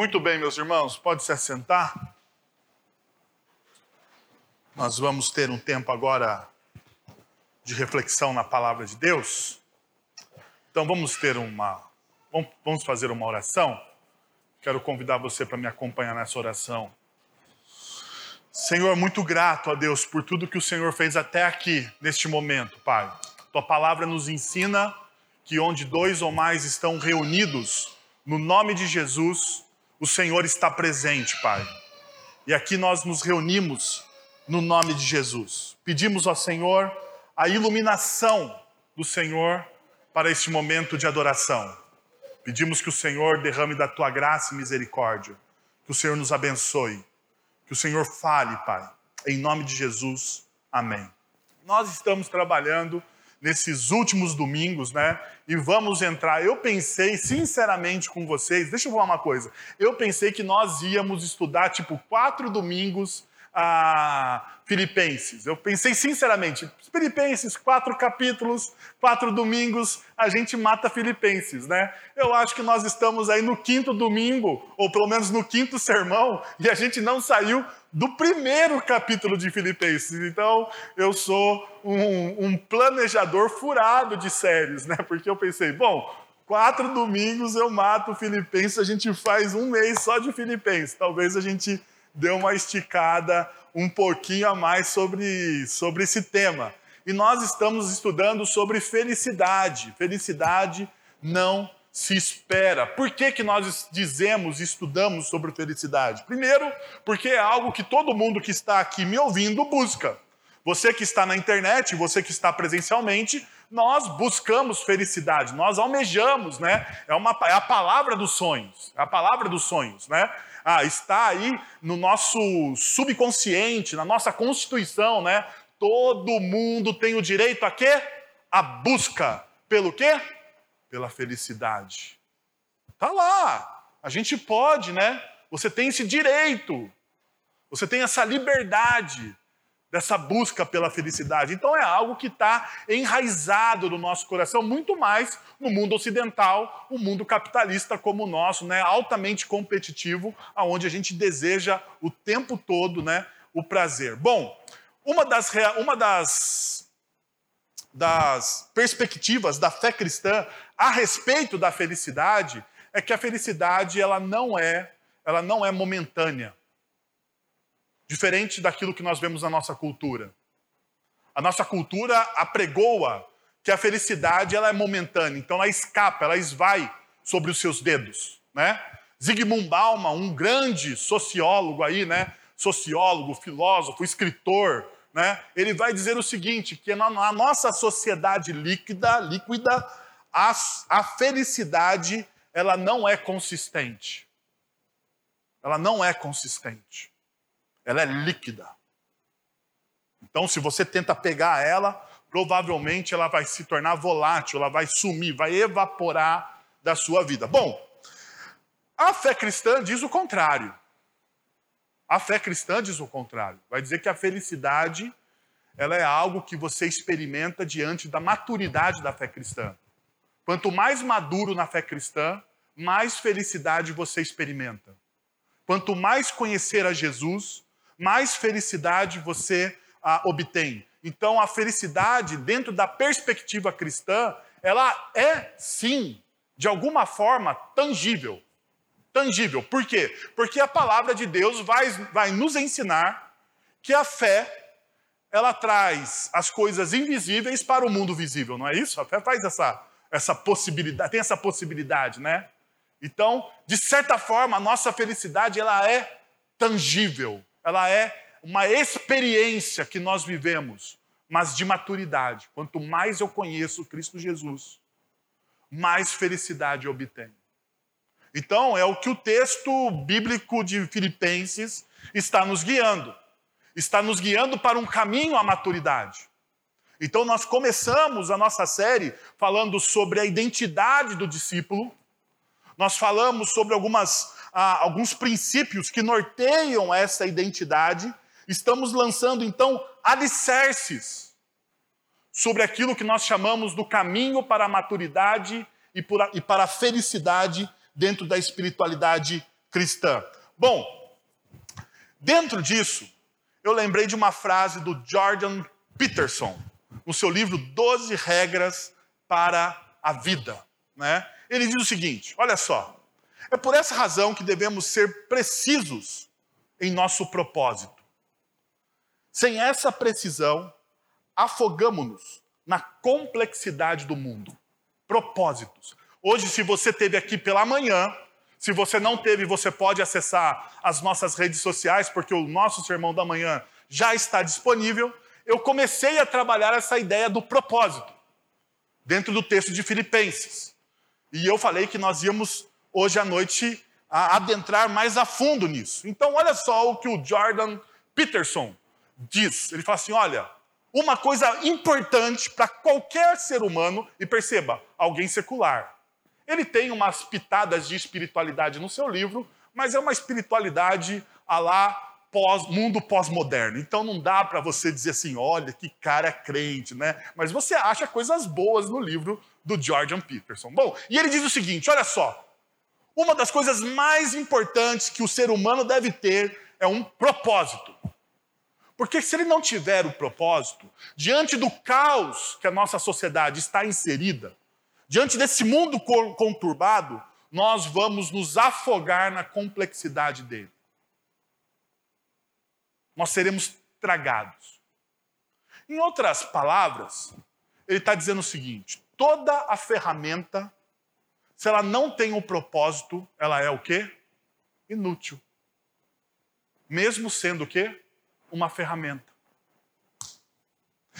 Muito bem, meus irmãos, pode se assentar. Nós vamos ter um tempo agora de reflexão na palavra de Deus. Então vamos ter uma vamos fazer uma oração. Quero convidar você para me acompanhar nessa oração. Senhor, muito grato a Deus por tudo que o Senhor fez até aqui, neste momento, Pai. Tua palavra nos ensina que onde dois ou mais estão reunidos, no nome de Jesus, o Senhor está presente, Pai. E aqui nós nos reunimos no nome de Jesus. Pedimos ao Senhor a iluminação do Senhor para este momento de adoração. Pedimos que o Senhor derrame da tua graça e misericórdia, que o Senhor nos abençoe, que o Senhor fale, Pai. Em nome de Jesus, amém. Nós estamos trabalhando nesses últimos domingos, né? E vamos entrar. Eu pensei, sinceramente, com vocês, deixa eu falar uma coisa. Eu pensei que nós íamos estudar, tipo, quatro domingos a Filipenses. Eu pensei sinceramente, Filipenses, quatro capítulos, quatro domingos, a gente mata Filipenses, né? Eu acho que nós estamos aí no quinto domingo, ou pelo menos no quinto sermão, e a gente não saiu do primeiro capítulo de Filipenses. Então, eu sou um, um planejador furado de séries, né? Porque eu pensei, bom, quatro domingos eu mato Filipenses, a gente faz um mês só de Filipenses. Talvez a gente deu uma esticada um pouquinho a mais sobre, sobre esse tema. E nós estamos estudando sobre felicidade. Felicidade não se espera. Por que, que nós dizemos e estudamos sobre felicidade? Primeiro, porque é algo que todo mundo que está aqui me ouvindo busca. Você que está na internet, você que está presencialmente, nós buscamos felicidade, nós almejamos, né? É, uma, é a palavra dos sonhos, é a palavra dos sonhos, né? ah, está aí no nosso subconsciente, na nossa constituição, né? Todo mundo tem o direito a quê? A busca. Pelo quê? Pela felicidade. Tá lá. A gente pode, né? Você tem esse direito. Você tem essa liberdade dessa busca pela felicidade. Então é algo que está enraizado no nosso coração, muito mais no mundo ocidental, o um mundo capitalista como o nosso, né, altamente competitivo, aonde a gente deseja o tempo todo, né, o prazer. Bom, uma das uma das das perspectivas da fé cristã a respeito da felicidade é que a felicidade ela não é ela não é momentânea diferente daquilo que nós vemos na nossa cultura. A nossa cultura apregoa que a felicidade ela é momentânea, então ela escapa, ela esvai sobre os seus dedos, né? Zygmunt Bauman, um grande sociólogo aí, né? Sociólogo, filósofo, escritor, né? Ele vai dizer o seguinte, que na, nossa sociedade líquida, líquida, a, a felicidade ela não é consistente. Ela não é consistente ela é líquida. Então, se você tenta pegar ela, provavelmente ela vai se tornar volátil, ela vai sumir, vai evaporar da sua vida. Bom, a fé cristã diz o contrário. A fé cristã diz o contrário. Vai dizer que a felicidade ela é algo que você experimenta diante da maturidade da fé cristã. Quanto mais maduro na fé cristã, mais felicidade você experimenta. Quanto mais conhecer a Jesus, mais felicidade você ah, obtém. Então, a felicidade, dentro da perspectiva cristã, ela é sim, de alguma forma, tangível. Tangível. Por quê? Porque a palavra de Deus vai, vai nos ensinar que a fé ela traz as coisas invisíveis para o mundo visível, não é isso? A fé faz essa, essa possibilidade, tem essa possibilidade, né? Então, de certa forma, a nossa felicidade ela é tangível ela é uma experiência que nós vivemos, mas de maturidade. Quanto mais eu conheço Cristo Jesus, mais felicidade eu obtenho. Então, é o que o texto bíblico de Filipenses está nos guiando. Está nos guiando para um caminho à maturidade. Então, nós começamos a nossa série falando sobre a identidade do discípulo. Nós falamos sobre algumas ah, alguns princípios que norteiam essa identidade, estamos lançando então alicerces sobre aquilo que nós chamamos do caminho para a maturidade e para a felicidade dentro da espiritualidade cristã. Bom, dentro disso, eu lembrei de uma frase do Jordan Peterson, no seu livro 12 Regras para a Vida. Né? Ele diz o seguinte: olha só, é por essa razão que devemos ser precisos em nosso propósito. Sem essa precisão, afogamos-nos na complexidade do mundo. Propósitos. Hoje, se você teve aqui pela manhã, se você não teve, você pode acessar as nossas redes sociais, porque o nosso sermão da manhã já está disponível. Eu comecei a trabalhar essa ideia do propósito dentro do texto de Filipenses. E eu falei que nós íamos hoje à noite adentrar mais a fundo nisso. Então, olha só o que o Jordan Peterson diz. Ele fala assim: olha, uma coisa importante para qualquer ser humano, e perceba, alguém secular. Ele tem umas pitadas de espiritualidade no seu livro, mas é uma espiritualidade a lá pós, mundo pós-moderno. Então não dá para você dizer assim, olha que cara crente, né? Mas você acha coisas boas no livro do Jordan Peterson. Bom, e ele diz o seguinte: olha só, uma das coisas mais importantes que o ser humano deve ter é um propósito. Porque se ele não tiver o propósito, diante do caos que a nossa sociedade está inserida, diante desse mundo conturbado, nós vamos nos afogar na complexidade dele. Nós seremos tragados. Em outras palavras, ele está dizendo o seguinte: toda a ferramenta, se ela não tem um propósito, ela é o quê? Inútil. Mesmo sendo o quê? uma ferramenta.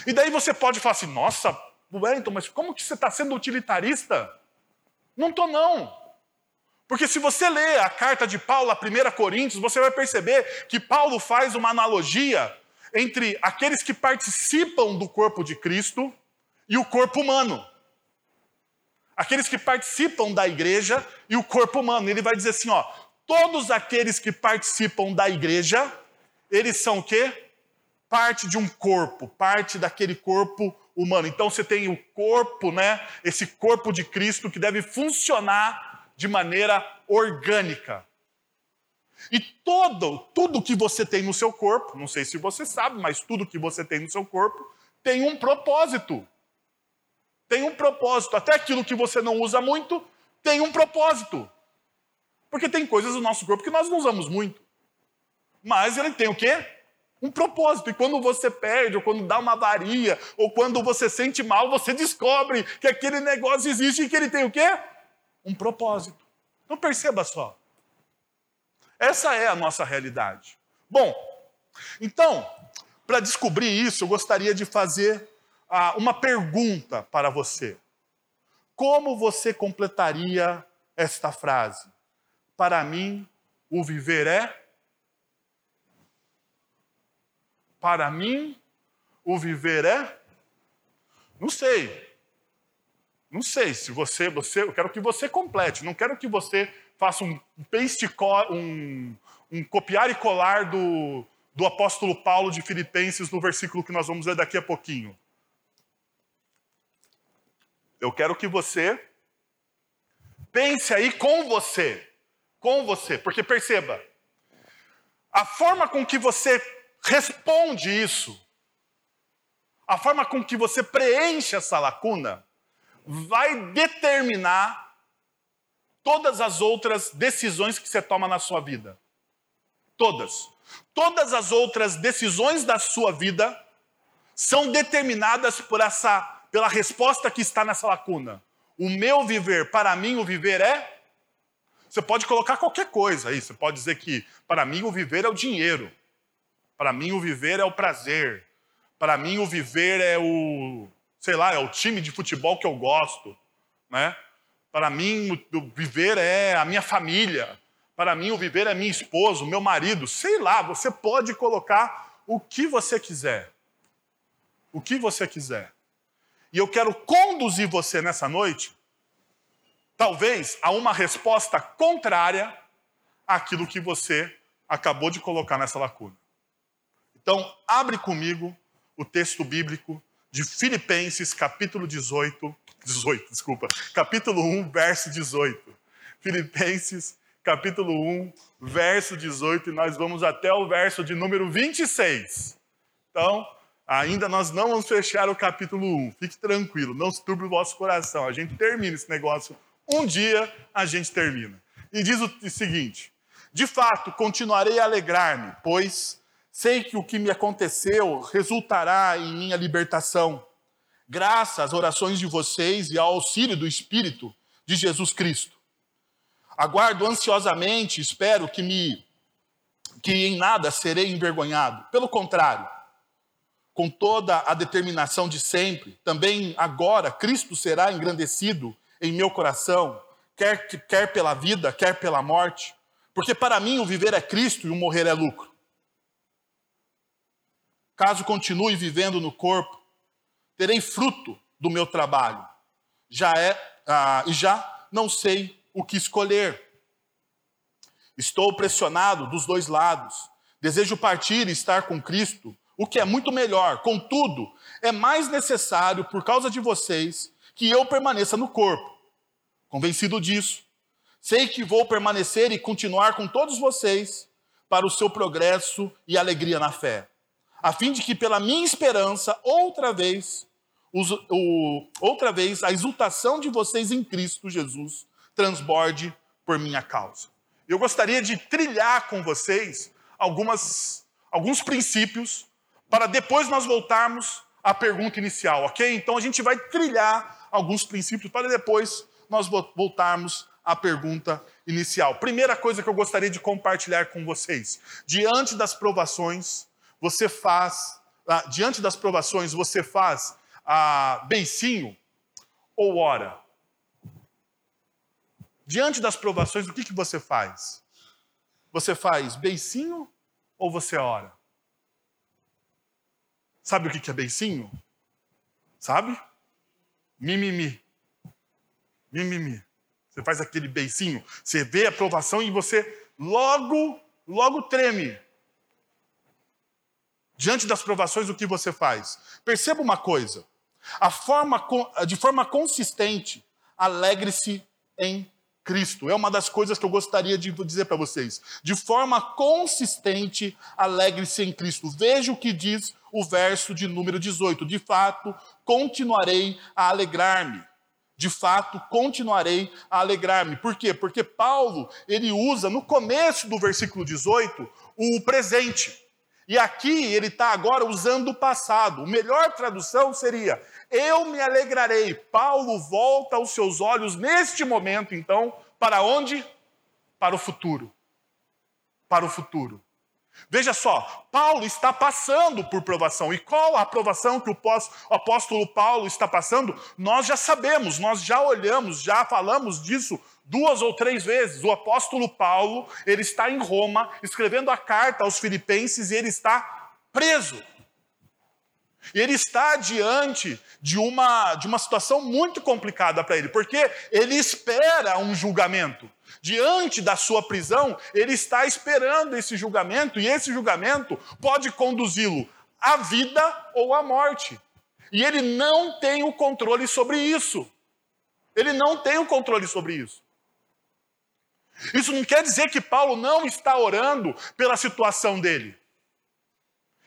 E daí você pode falar assim: nossa, Wellington, mas como que você está sendo utilitarista? Não estou, não. Porque se você lê a carta de Paulo, a 1 Coríntios, você vai perceber que Paulo faz uma analogia entre aqueles que participam do corpo de Cristo e o corpo humano. Aqueles que participam da igreja e o corpo humano. Ele vai dizer assim: ó, todos aqueles que participam da igreja eles são o quê? Parte de um corpo, parte daquele corpo humano. Então você tem o corpo, né? Esse corpo de Cristo que deve funcionar de maneira orgânica. E todo, tudo que você tem no seu corpo, não sei se você sabe, mas tudo que você tem no seu corpo tem um propósito. Tem um propósito. Até aquilo que você não usa muito tem um propósito. Porque tem coisas no nosso corpo que nós não usamos muito. Mas ele tem o quê? Um propósito. E quando você perde, ou quando dá uma avaria, ou quando você sente mal, você descobre que aquele negócio existe e que ele tem o quê? Um propósito. Então perceba só. Essa é a nossa realidade. Bom, então, para descobrir isso, eu gostaria de fazer ah, uma pergunta para você. Como você completaria esta frase? Para mim, o viver é Para mim, o viver é? Não sei. Não sei se você, você, eu quero que você complete. Não quero que você faça um paste, um, um copiar e colar do, do apóstolo Paulo de Filipenses no versículo que nós vamos ver daqui a pouquinho. Eu quero que você pense aí com você, com você, porque perceba, a forma com que você responde isso, a forma com que você preenche essa lacuna, vai determinar todas as outras decisões que você toma na sua vida. Todas. Todas as outras decisões da sua vida são determinadas por essa, pela resposta que está nessa lacuna. O meu viver, para mim, o viver é. Você pode colocar qualquer coisa aí. Você pode dizer que, para mim, o viver é o dinheiro. Para mim, o viver é o prazer. Para mim, o viver é o, sei lá, é o time de futebol que eu gosto, né? Para mim, o viver é a minha família. Para mim, o viver é minha esposa, o meu marido. Sei lá, você pode colocar o que você quiser. O que você quiser. E eu quero conduzir você nessa noite, talvez, a uma resposta contrária àquilo que você acabou de colocar nessa lacuna. Então, abre comigo o texto bíblico de Filipenses, capítulo 18, 18, desculpa, capítulo 1, verso 18. Filipenses, capítulo 1, verso 18, e nós vamos até o verso de número 26. Então, ainda nós não vamos fechar o capítulo 1. Fique tranquilo, não se turbe o vosso coração. A gente termina esse negócio. Um dia a gente termina. E diz o seguinte: De fato, continuarei a alegrar-me, pois sei que o que me aconteceu resultará em minha libertação, graças às orações de vocês e ao auxílio do Espírito de Jesus Cristo. Aguardo ansiosamente, espero que me que em nada serei envergonhado. Pelo contrário, com toda a determinação de sempre, também agora Cristo será engrandecido em meu coração, quer, quer pela vida, quer pela morte. Porque para mim o viver é Cristo e o morrer é lucro. Caso continue vivendo no corpo, terei fruto do meu trabalho. Já é ah, e já não sei o que escolher. Estou pressionado dos dois lados. Desejo partir e estar com Cristo, o que é muito melhor. Contudo, é mais necessário, por causa de vocês, que eu permaneça no corpo. Convencido disso, sei que vou permanecer e continuar com todos vocês para o seu progresso e alegria na fé, a fim de que, pela minha esperança, outra vez, o, outra vez, a exultação de vocês em Cristo Jesus transborde por minha causa. Eu gostaria de trilhar com vocês algumas, alguns princípios para depois nós voltarmos à pergunta inicial, ok? Então a gente vai trilhar alguns princípios para depois nós voltarmos à pergunta inicial. Primeira coisa que eu gostaria de compartilhar com vocês: diante das provações, você faz, ah, diante das provações, você faz ah, beicinho ou ora? Diante das provações, o que, que você faz? Você faz beicinho ou você ora? Sabe o que, é beicinho? Sabe? Mimimi. Mimimi. Você faz aquele beicinho, você vê a provação e você logo, logo treme. Diante das provações, o que você faz? Perceba uma coisa: a forma, de forma consistente, alegre-se em Cristo. É uma das coisas que eu gostaria de dizer para vocês. De forma consistente, alegre-se em Cristo. Veja o que diz o verso de número 18. De fato, continuarei a alegrar-me. De fato, continuarei a alegrar-me. Por quê? Porque Paulo, ele usa no começo do versículo 18 o presente. E aqui ele está agora usando o passado. A melhor tradução seria: Eu me alegrarei. Paulo volta os seus olhos neste momento, então, para onde? Para o futuro. Para o futuro. Veja só, Paulo está passando por provação. E qual a aprovação que o apóstolo Paulo está passando? Nós já sabemos, nós já olhamos, já falamos disso duas ou três vezes. O apóstolo Paulo, ele está em Roma, escrevendo a carta aos filipenses e ele está preso. Ele está diante de uma, de uma situação muito complicada para ele, porque ele espera um julgamento. Diante da sua prisão, ele está esperando esse julgamento, e esse julgamento pode conduzi-lo à vida ou à morte. E ele não tem o controle sobre isso. Ele não tem o controle sobre isso. Isso não quer dizer que Paulo não está orando pela situação dele.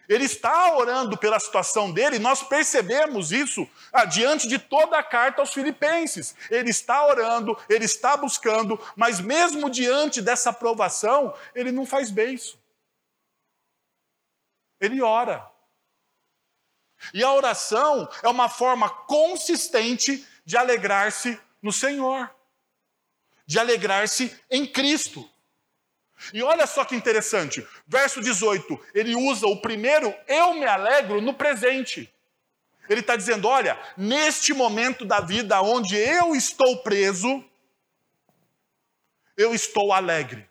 Ele está orando pela situação dele, nós percebemos isso ah, diante de toda a carta aos Filipenses. Ele está orando, ele está buscando, mas mesmo diante dessa aprovação, ele não faz beijo. Ele ora. E a oração é uma forma consistente de alegrar-se no Senhor de alegrar-se em Cristo. E olha só que interessante, verso 18, ele usa o primeiro eu me alegro no presente. Ele está dizendo: olha, neste momento da vida onde eu estou preso, eu estou alegre.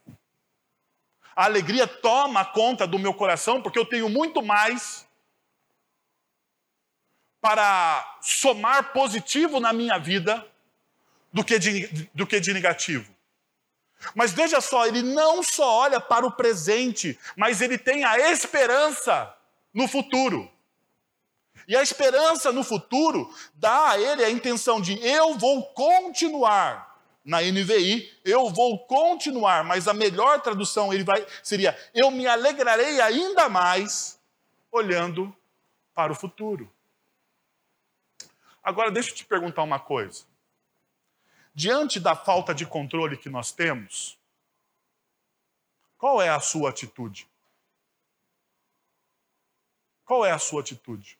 A alegria toma conta do meu coração, porque eu tenho muito mais para somar positivo na minha vida do que de, do que de negativo. Mas veja só, ele não só olha para o presente, mas ele tem a esperança no futuro. E a esperança no futuro dá a ele a intenção de eu vou continuar na NVI, eu vou continuar, mas a melhor tradução ele vai seria eu me alegrarei ainda mais olhando para o futuro. Agora deixa eu te perguntar uma coisa. Diante da falta de controle que nós temos, qual é a sua atitude? Qual é a sua atitude?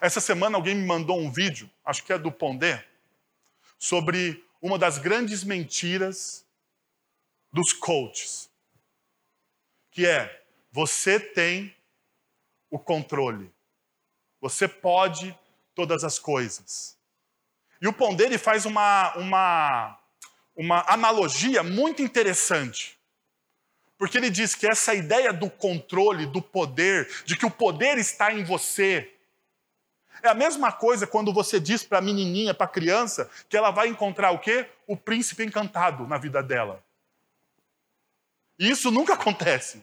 Essa semana alguém me mandou um vídeo, acho que é do Pondé, sobre uma das grandes mentiras dos coaches, que é você tem o controle. Você pode todas as coisas. E o Pondé ele faz uma, uma, uma analogia muito interessante. Porque ele diz que essa ideia do controle, do poder, de que o poder está em você, é a mesma coisa quando você diz para a menininha, para a criança, que ela vai encontrar o quê? O príncipe encantado na vida dela. E isso nunca acontece.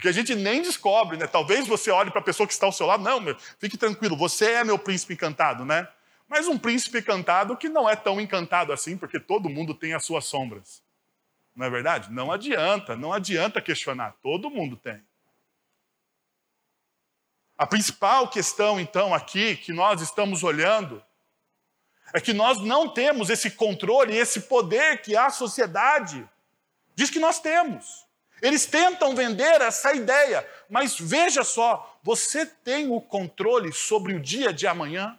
Porque a gente nem descobre, né? Talvez você olhe para a pessoa que está ao seu lado, não, meu, fique tranquilo, você é meu príncipe encantado, né? Mas um príncipe encantado que não é tão encantado assim, porque todo mundo tem as suas sombras. Não é verdade? Não adianta, não adianta questionar, todo mundo tem. A principal questão, então, aqui que nós estamos olhando é que nós não temos esse controle, esse poder que a sociedade diz que nós temos. Eles tentam vender essa ideia, mas veja só, você tem o controle sobre o dia de amanhã?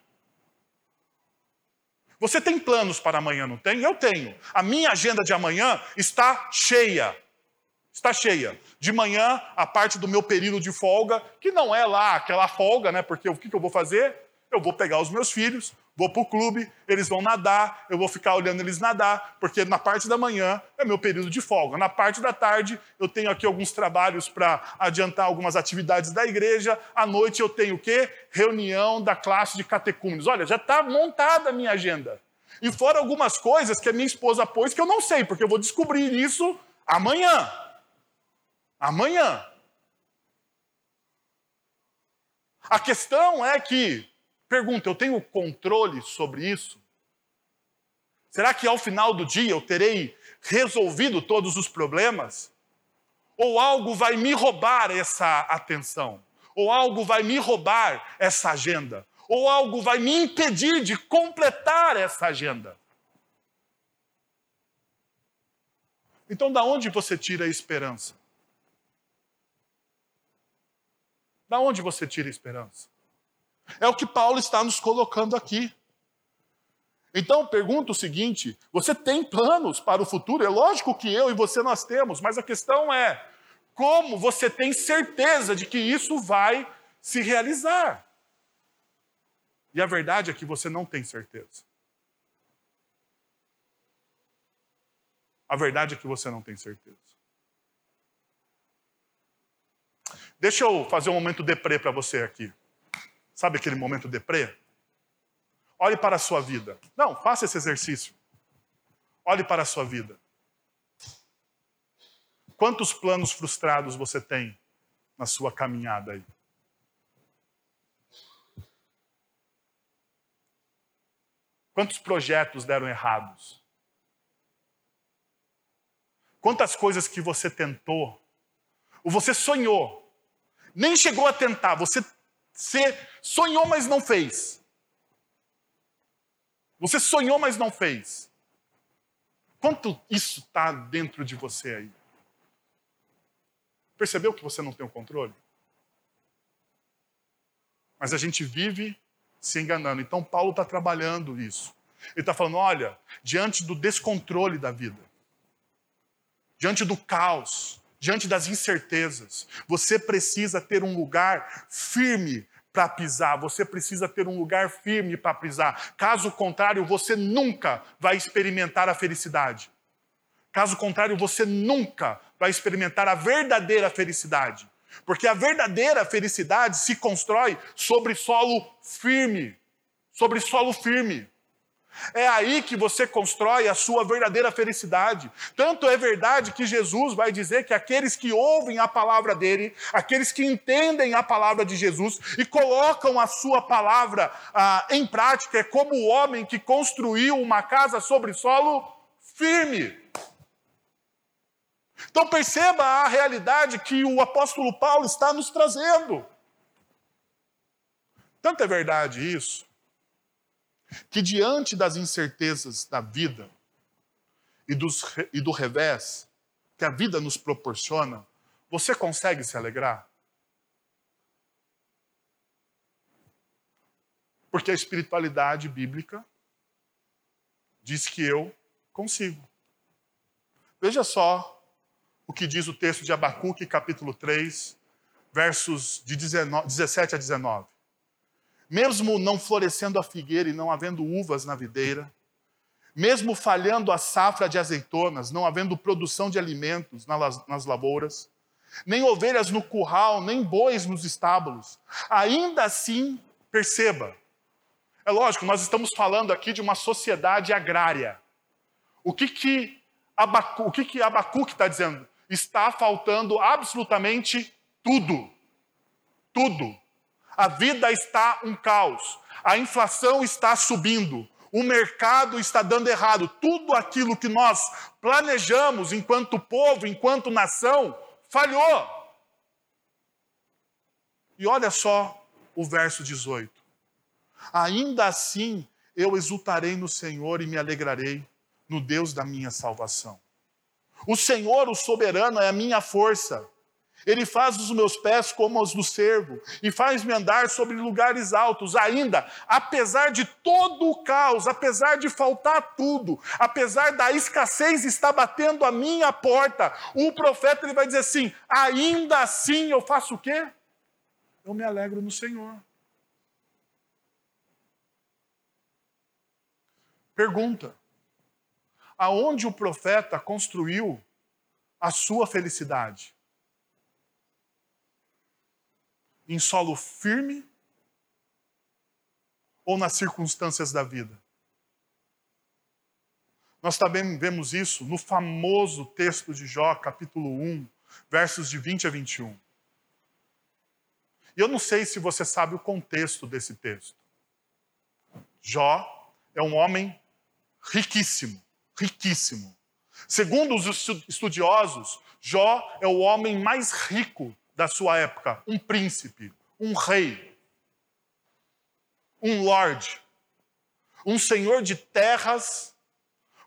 Você tem planos para amanhã, não tem? Eu tenho. A minha agenda de amanhã está cheia. Está cheia. De manhã, a parte do meu período de folga, que não é lá aquela folga, né? Porque o que eu vou fazer? Eu vou pegar os meus filhos, vou para o clube, eles vão nadar, eu vou ficar olhando eles nadar, porque na parte da manhã é meu período de folga. Na parte da tarde, eu tenho aqui alguns trabalhos para adiantar algumas atividades da igreja. À noite, eu tenho o quê? Reunião da classe de catecúmenos. Olha, já está montada a minha agenda. E fora algumas coisas que a minha esposa pôs que eu não sei, porque eu vou descobrir isso amanhã. Amanhã. A questão é que, pergunta, eu tenho controle sobre isso? Será que ao final do dia eu terei resolvido todos os problemas? Ou algo vai me roubar essa atenção? Ou algo vai me roubar essa agenda? Ou algo vai me impedir de completar essa agenda? Então, da onde você tira a esperança? Da onde você tira esperança? É o que Paulo está nos colocando aqui. Então, pergunto o seguinte: você tem planos para o futuro? É lógico que eu e você nós temos, mas a questão é: como você tem certeza de que isso vai se realizar? E a verdade é que você não tem certeza. A verdade é que você não tem certeza. Deixa eu fazer um momento deprê para você aqui. Sabe aquele momento deprê? Olhe para a sua vida. Não, faça esse exercício. Olhe para a sua vida. Quantos planos frustrados você tem na sua caminhada aí? Quantos projetos deram errados? Quantas coisas que você tentou, ou você sonhou, nem chegou a tentar, você, você sonhou, mas não fez. Você sonhou, mas não fez. Quanto isso está dentro de você aí? Percebeu que você não tem o controle? Mas a gente vive se enganando. Então, Paulo está trabalhando isso. Ele está falando: olha, diante do descontrole da vida, diante do caos, diante das incertezas. Você precisa ter um lugar firme para pisar, você precisa ter um lugar firme para pisar. Caso contrário, você nunca vai experimentar a felicidade. Caso contrário, você nunca vai experimentar a verdadeira felicidade. Porque a verdadeira felicidade se constrói sobre solo firme. Sobre solo firme. É aí que você constrói a sua verdadeira felicidade. Tanto é verdade que Jesus vai dizer que aqueles que ouvem a palavra dele, aqueles que entendem a palavra de Jesus e colocam a sua palavra ah, em prática, é como o homem que construiu uma casa sobre solo firme. Então perceba a realidade que o apóstolo Paulo está nos trazendo. Tanto é verdade isso, que diante das incertezas da vida e, dos, e do revés que a vida nos proporciona, você consegue se alegrar? Porque a espiritualidade bíblica diz que eu consigo. Veja só o que diz o texto de Abacuque, capítulo 3, versos de 19, 17 a 19 mesmo não florescendo a figueira e não havendo uvas na videira, mesmo falhando a safra de azeitonas, não havendo produção de alimentos nas lavouras, nem ovelhas no curral, nem bois nos estábulos, ainda assim, perceba, é lógico, nós estamos falando aqui de uma sociedade agrária. O que que Abacu, o que que Abacuque está dizendo? Está faltando absolutamente tudo. Tudo. A vida está um caos. A inflação está subindo. O mercado está dando errado. Tudo aquilo que nós planejamos enquanto povo, enquanto nação, falhou. E olha só o verso 18. Ainda assim eu exultarei no Senhor e me alegrarei no Deus da minha salvação. O Senhor, o soberano, é a minha força. Ele faz os meus pés como os do servo e faz-me andar sobre lugares altos. Ainda, apesar de todo o caos, apesar de faltar tudo, apesar da escassez estar batendo a minha porta, o profeta ele vai dizer assim: ainda assim eu faço o quê? Eu me alegro no Senhor. Pergunta: aonde o profeta construiu a sua felicidade? Em solo firme ou nas circunstâncias da vida? Nós também vemos isso no famoso texto de Jó, capítulo 1, versos de 20 a 21. E eu não sei se você sabe o contexto desse texto. Jó é um homem riquíssimo, riquíssimo. Segundo os estudiosos, Jó é o homem mais rico da sua época, um príncipe, um rei, um lord, um senhor de terras,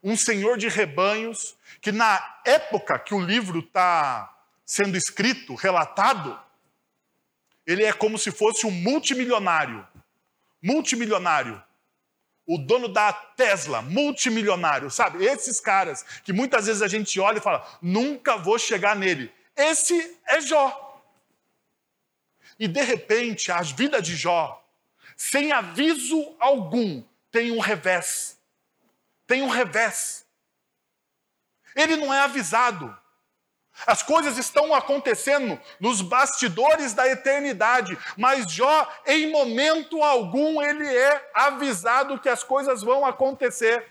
um senhor de rebanhos, que na época que o livro está sendo escrito, relatado, ele é como se fosse um multimilionário. Multimilionário. O dono da Tesla, multimilionário, sabe? Esses caras que muitas vezes a gente olha e fala: nunca vou chegar nele. Esse é Jó. E de repente, a vida de Jó, sem aviso algum, tem um revés. Tem um revés. Ele não é avisado. As coisas estão acontecendo nos bastidores da eternidade, mas Jó, em momento algum, ele é avisado que as coisas vão acontecer.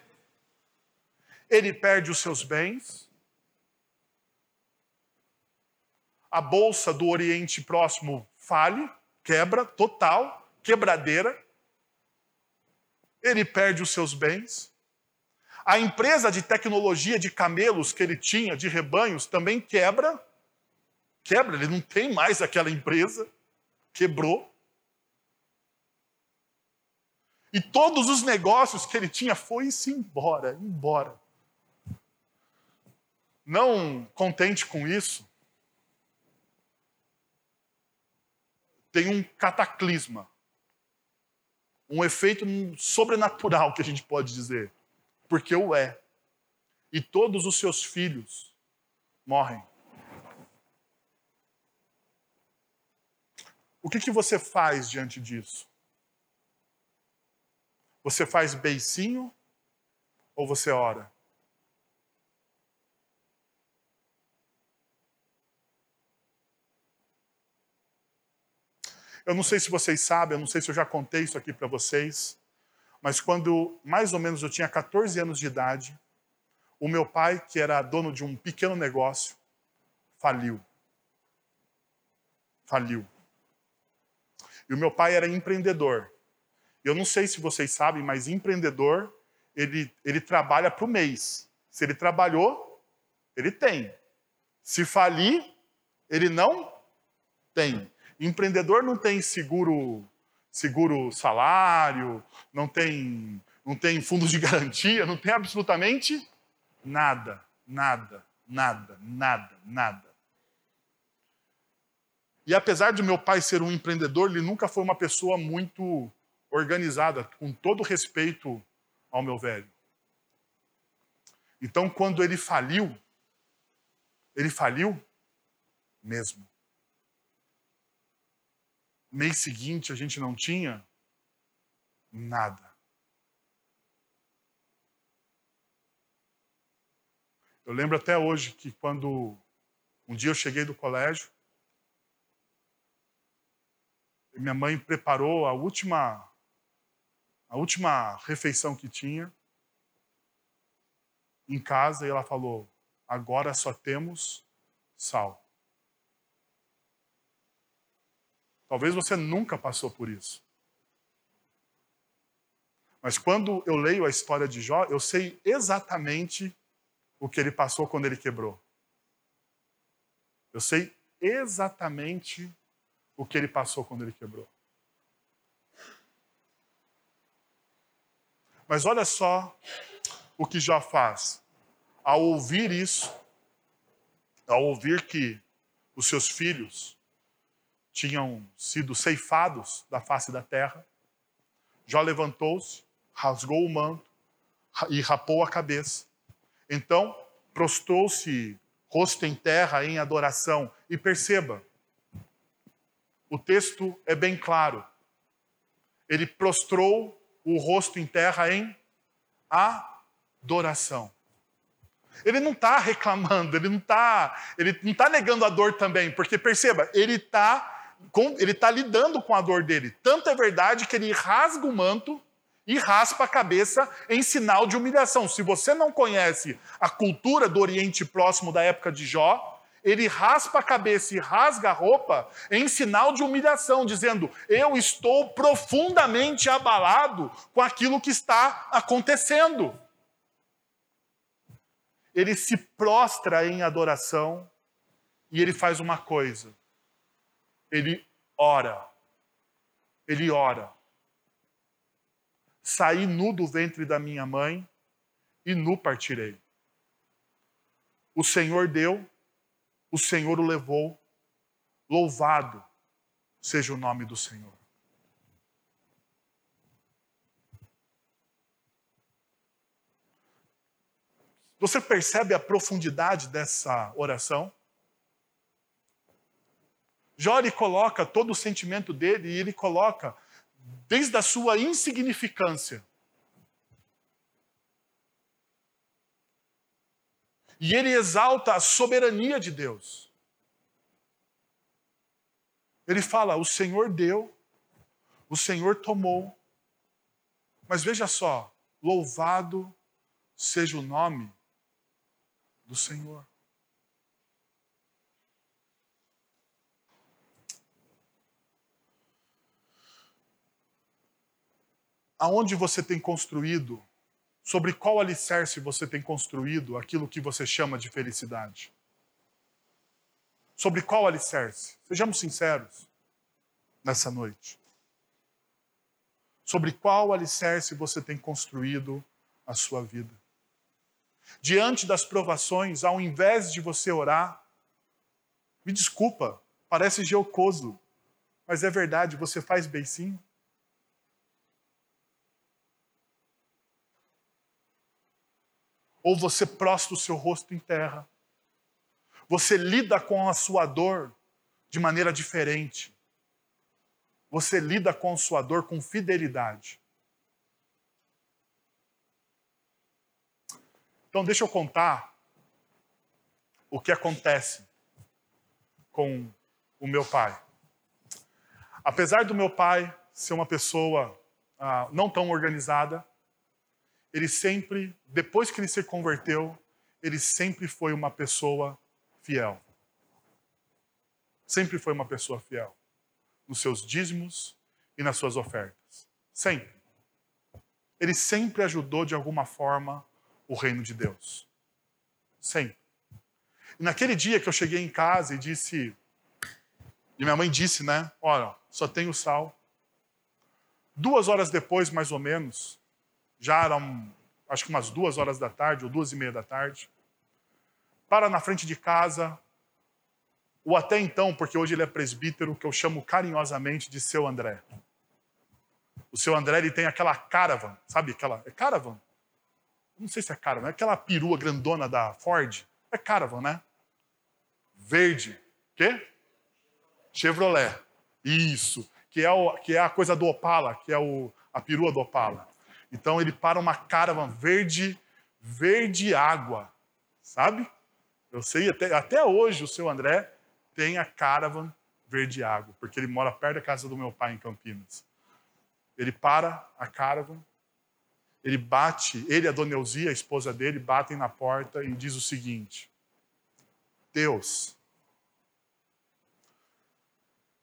Ele perde os seus bens, a bolsa do Oriente Próximo fale, quebra total, quebradeira. Ele perde os seus bens. A empresa de tecnologia de camelos que ele tinha, de rebanhos, também quebra. Quebra, ele não tem mais aquela empresa. Quebrou. E todos os negócios que ele tinha foi-se embora, embora. Não contente com isso, tem um cataclisma, um efeito sobrenatural que a gente pode dizer, porque o é. E todos os seus filhos morrem. O que, que você faz diante disso? Você faz beicinho ou você ora? Eu não sei se vocês sabem, eu não sei se eu já contei isso aqui para vocês, Mas quando mais ou menos eu tinha 14 anos de idade, o meu pai, que era dono de um pequeno negócio, faliu. Faliu. E o meu pai era empreendedor. Eu não sei se vocês sabem, mas empreendedor, ele, ele trabalha para o mês. Se ele trabalhou, ele tem. Se falir, ele não tem. Empreendedor não tem seguro seguro salário, não tem, não tem fundos de garantia, não tem absolutamente nada, nada, nada, nada, nada. E apesar de meu pai ser um empreendedor, ele nunca foi uma pessoa muito organizada, com todo respeito ao meu velho. Então, quando ele faliu, ele faliu mesmo mês seguinte a gente não tinha nada. Eu lembro até hoje que quando um dia eu cheguei do colégio, minha mãe preparou a última a última refeição que tinha em casa e ela falou: "Agora só temos sal". Talvez você nunca passou por isso. Mas quando eu leio a história de Jó, eu sei exatamente o que ele passou quando ele quebrou. Eu sei exatamente o que ele passou quando ele quebrou. Mas olha só o que Jó faz. Ao ouvir isso, ao ouvir que os seus filhos tinham sido ceifados da face da terra. Jó levantou-se, rasgou o manto e rapou a cabeça. Então, prostrou-se rosto em terra em adoração. E perceba, o texto é bem claro. Ele prostrou o rosto em terra em adoração. Ele não está reclamando, ele não está ele não tá negando a dor também, porque perceba, ele está ele está lidando com a dor dele. Tanto é verdade que ele rasga o manto e raspa a cabeça em sinal de humilhação. Se você não conhece a cultura do Oriente Próximo da época de Jó, ele raspa a cabeça e rasga a roupa em sinal de humilhação, dizendo: Eu estou profundamente abalado com aquilo que está acontecendo. Ele se prostra em adoração e ele faz uma coisa ele ora. Ele ora. Saí nu do ventre da minha mãe e nu partirei. O Senhor deu, o Senhor o levou. Louvado seja o nome do Senhor. Você percebe a profundidade dessa oração? Jó ele coloca todo o sentimento dele e ele coloca desde a sua insignificância. E ele exalta a soberania de Deus. Ele fala: o Senhor deu, o Senhor tomou. Mas veja só, louvado seja o nome do Senhor. Aonde você tem construído, sobre qual alicerce você tem construído aquilo que você chama de felicidade? Sobre qual alicerce? Sejamos sinceros nessa noite. Sobre qual alicerce você tem construído a sua vida? Diante das provações, ao invés de você orar, me desculpa, parece geocoso, mas é verdade, você faz beicinho? Ou você prostra o seu rosto em terra. Você lida com a sua dor de maneira diferente. Você lida com a sua dor com fidelidade. Então, deixa eu contar o que acontece com o meu pai. Apesar do meu pai ser uma pessoa ah, não tão organizada, ele sempre, depois que ele se converteu, ele sempre foi uma pessoa fiel. Sempre foi uma pessoa fiel nos seus dízimos e nas suas ofertas. Sempre. Ele sempre ajudou de alguma forma o reino de Deus. Sempre. E naquele dia que eu cheguei em casa e disse, e minha mãe disse, né? Olha, só tenho sal. Duas horas depois, mais ou menos, já eram acho que umas duas horas da tarde ou duas e meia da tarde, para na frente de casa, ou até então, porque hoje ele é presbítero, que eu chamo carinhosamente de seu André. O seu André ele tem aquela caravan, sabe aquela? É caravan? Não sei se é caravan, é aquela perua grandona da Ford. É caravan, né? Verde. Quê? Chevrolet. Isso. Que é, o, que é a coisa do Opala, que é o, a perua do Opala. Então ele para uma caravan verde, verde água, sabe? Eu sei, até, até hoje o seu André tem a caravan verde água, porque ele mora perto da casa do meu pai em Campinas. Ele para a caravan, ele bate, ele a dona Elzia, a esposa dele, batem na porta e diz o seguinte: Deus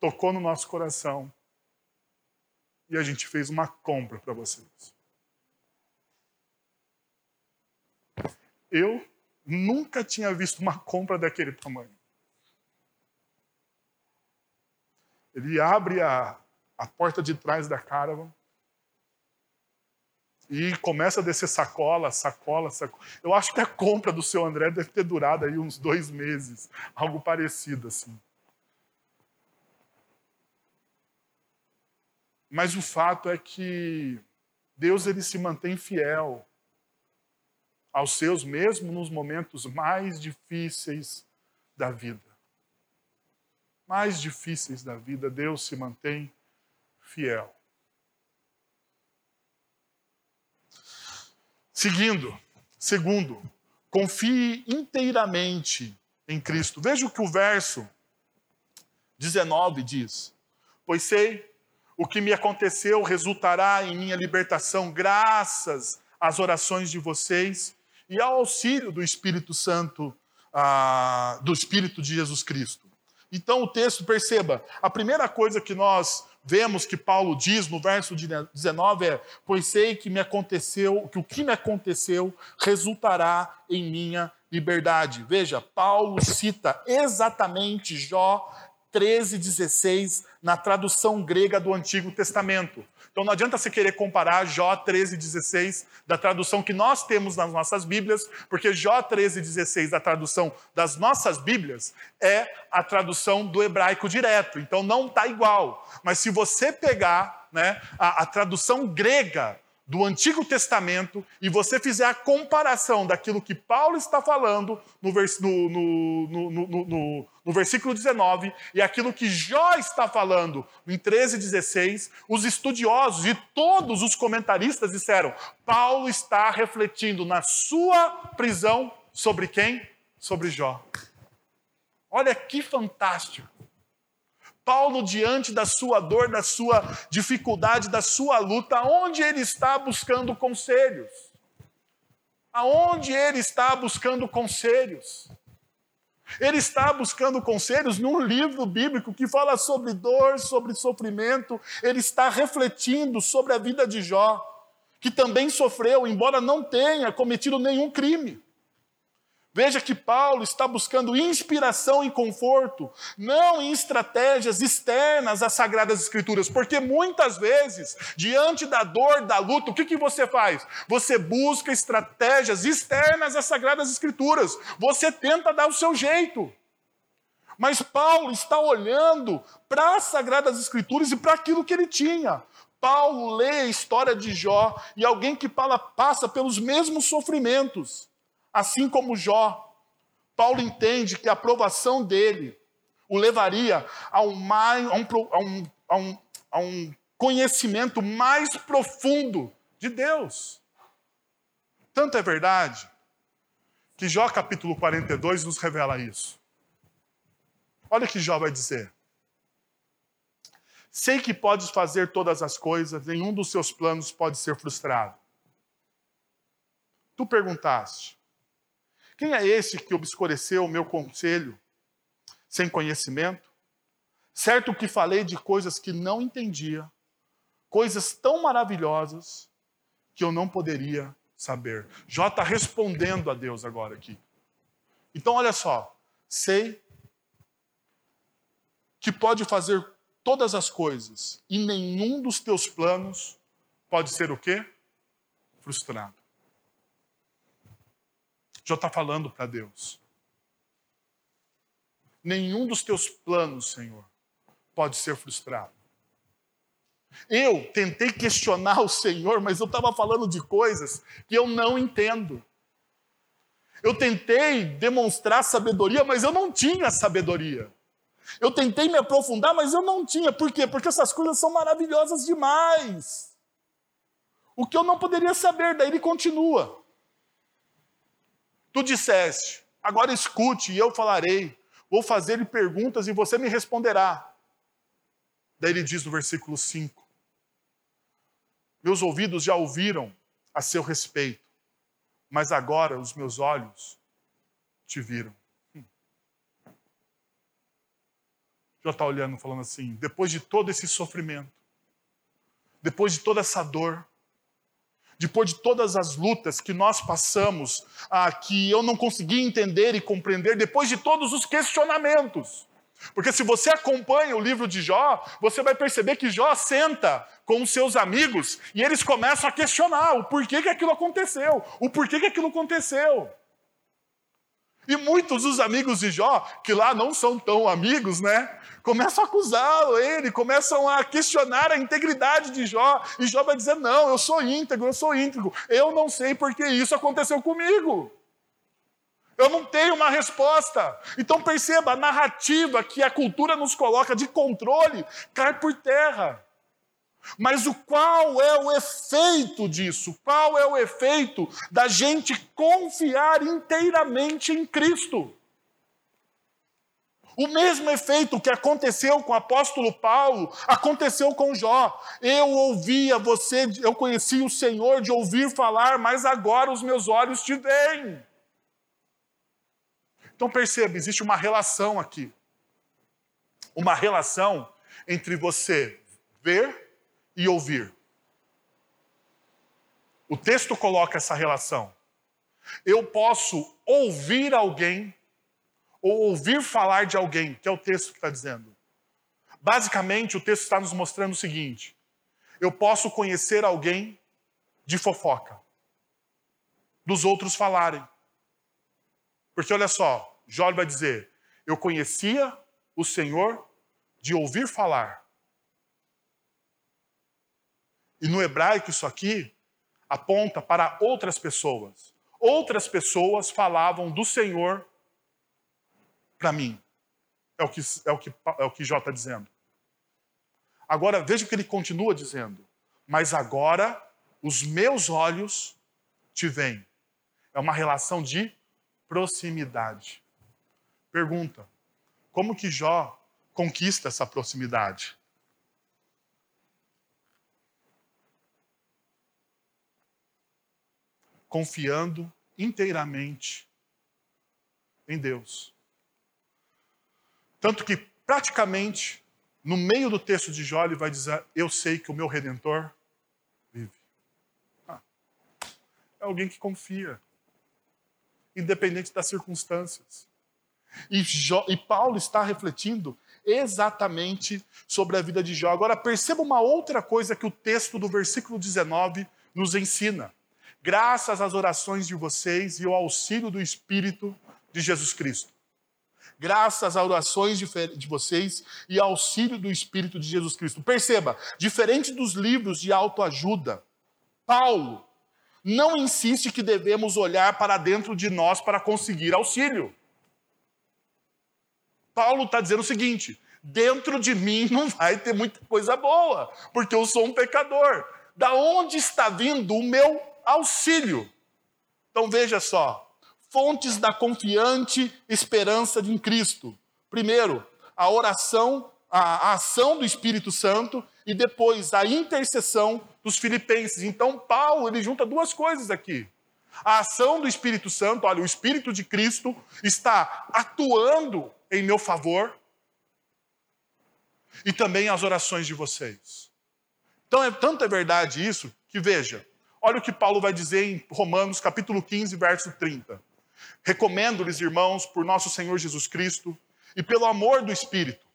tocou no nosso coração e a gente fez uma compra para vocês. Eu nunca tinha visto uma compra daquele tamanho. Ele abre a, a porta de trás da caravan e começa a descer sacola, sacola, sacola. Eu acho que a compra do seu André deve ter durado aí uns dois meses, algo parecido assim. Mas o fato é que Deus ele se mantém fiel aos seus, mesmo nos momentos mais difíceis da vida. Mais difíceis da vida, Deus se mantém fiel. Seguindo, segundo, confie inteiramente em Cristo. Veja o que o verso 19 diz: Pois sei o que me aconteceu resultará em minha libertação, graças às orações de vocês e ao auxílio do Espírito Santo, ah, do Espírito de Jesus Cristo. Então o texto, perceba, a primeira coisa que nós vemos que Paulo diz no verso 19 é: Pois sei que me aconteceu, que o que me aconteceu resultará em minha liberdade. Veja, Paulo cita exatamente Jó 13,16 na tradução grega do Antigo Testamento. Então não adianta você querer comparar Jó 13,16 da tradução que nós temos nas nossas Bíblias, porque Jó 13,16 da tradução das nossas Bíblias é a tradução do hebraico direto. Então não está igual. Mas se você pegar né, a, a tradução grega do Antigo Testamento e você fizer a comparação daquilo que Paulo está falando no, vers no, no, no, versículo 19 e aquilo que Jó está falando em 13 e 16, os estudiosos e todos os comentaristas disseram: Paulo está refletindo na sua prisão sobre quem? Sobre Jó. Olha que fantástico. Paulo, diante da sua dor, da sua dificuldade, da sua luta, onde ele está buscando conselhos? Aonde ele está buscando conselhos? Ele está buscando conselhos num livro bíblico que fala sobre dor, sobre sofrimento. Ele está refletindo sobre a vida de Jó, que também sofreu, embora não tenha cometido nenhum crime. Veja que Paulo está buscando inspiração e conforto, não em estratégias externas às Sagradas Escrituras, porque muitas vezes, diante da dor, da luta, o que, que você faz? Você busca estratégias externas às Sagradas Escrituras, você tenta dar o seu jeito. Mas Paulo está olhando para as Sagradas Escrituras e para aquilo que ele tinha. Paulo lê a história de Jó e alguém que passa pelos mesmos sofrimentos. Assim como Jó, Paulo entende que a aprovação dele o levaria a um, a um, a um, a um conhecimento mais profundo de Deus. Tanto é verdade que Jó capítulo 42 nos revela isso. Olha o que Jó vai dizer. Sei que podes fazer todas as coisas, nenhum dos seus planos pode ser frustrado. Tu perguntaste: Quem é esse que obscureceu o meu conselho sem conhecimento? Certo que falei de coisas que não entendia, coisas tão maravilhosas que eu não poderia saber. Jó está respondendo a Deus agora aqui. Então, olha só. Sei que pode fazer todas as coisas e nenhum dos teus planos pode ser o quê? Frustrado. Já está falando para Deus. Nenhum dos teus planos, Senhor, pode ser frustrado. Eu tentei questionar o Senhor, mas eu estava falando de coisas que eu não entendo. Eu tentei demonstrar sabedoria, mas eu não tinha sabedoria. Eu tentei me aprofundar, mas eu não tinha. Por quê? Porque essas coisas são maravilhosas demais. O que eu não poderia saber, daí ele continua. Tu disseste, agora escute e eu falarei. Vou fazer-lhe perguntas e você me responderá. Daí ele diz no versículo 5: Meus ouvidos já ouviram a seu respeito, mas agora os meus olhos te viram. Hum. Já está olhando, falando assim: depois de todo esse sofrimento, depois de toda essa dor, depois de todas as lutas que nós passamos, ah, que eu não consegui entender e compreender, depois de todos os questionamentos, porque se você acompanha o livro de Jó, você vai perceber que Jó senta com os seus amigos e eles começam a questionar o porquê que aquilo aconteceu, o porquê que aquilo aconteceu. E muitos dos amigos de Jó, que lá não são tão amigos, né? Começam a acusá-lo, ele, começam a questionar a integridade de Jó. E Jó vai dizer: Não, eu sou íntegro, eu sou íntegro. Eu não sei porque isso aconteceu comigo. Eu não tenho uma resposta. Então perceba, a narrativa que a cultura nos coloca de controle cai por terra. Mas o qual é o efeito disso? Qual é o efeito da gente confiar inteiramente em Cristo? O mesmo efeito que aconteceu com o apóstolo Paulo aconteceu com Jó. Eu ouvia você, eu conheci o Senhor de ouvir falar, mas agora os meus olhos te veem. Então perceba, existe uma relação aqui. Uma relação entre você ver e ouvir. O texto coloca essa relação. Eu posso ouvir alguém ou ouvir falar de alguém, que é o texto que está dizendo. Basicamente, o texto está nos mostrando o seguinte: eu posso conhecer alguém de fofoca, dos outros falarem. Porque olha só, Jó vai dizer: Eu conhecia o Senhor de ouvir falar. E no hebraico, isso aqui aponta para outras pessoas. Outras pessoas falavam do Senhor para mim. É o que, é o que, é o que Jó está dizendo. Agora, veja o que ele continua dizendo. Mas agora os meus olhos te veem. É uma relação de proximidade. Pergunta: como que Jó conquista essa proximidade? Confiando inteiramente em Deus. Tanto que, praticamente, no meio do texto de Jó, ele vai dizer: Eu sei que o meu redentor vive. Ah, é alguém que confia, independente das circunstâncias. E, Jó, e Paulo está refletindo exatamente sobre a vida de Jó. Agora, perceba uma outra coisa que o texto do versículo 19 nos ensina. Graças às orações de vocês e ao auxílio do Espírito de Jesus Cristo. Graças às orações de vocês e ao auxílio do Espírito de Jesus Cristo. Perceba, diferente dos livros de autoajuda, Paulo não insiste que devemos olhar para dentro de nós para conseguir auxílio. Paulo está dizendo o seguinte: dentro de mim não vai ter muita coisa boa, porque eu sou um pecador. Da onde está vindo o meu auxílio? Então veja só, fontes da confiante esperança em Cristo. Primeiro, a oração a, ação do Espírito Santo e depois a intercessão dos filipenses. Então, Paulo ele junta duas coisas aqui. A ação do Espírito Santo, olha, o Espírito de Cristo está atuando em meu favor e também as orações de vocês. Então, é tanto é verdade isso que veja, olha o que Paulo vai dizer em Romanos capítulo 15, verso 30. Recomendo-lhes, irmãos, por nosso Senhor Jesus Cristo e pelo amor do Espírito,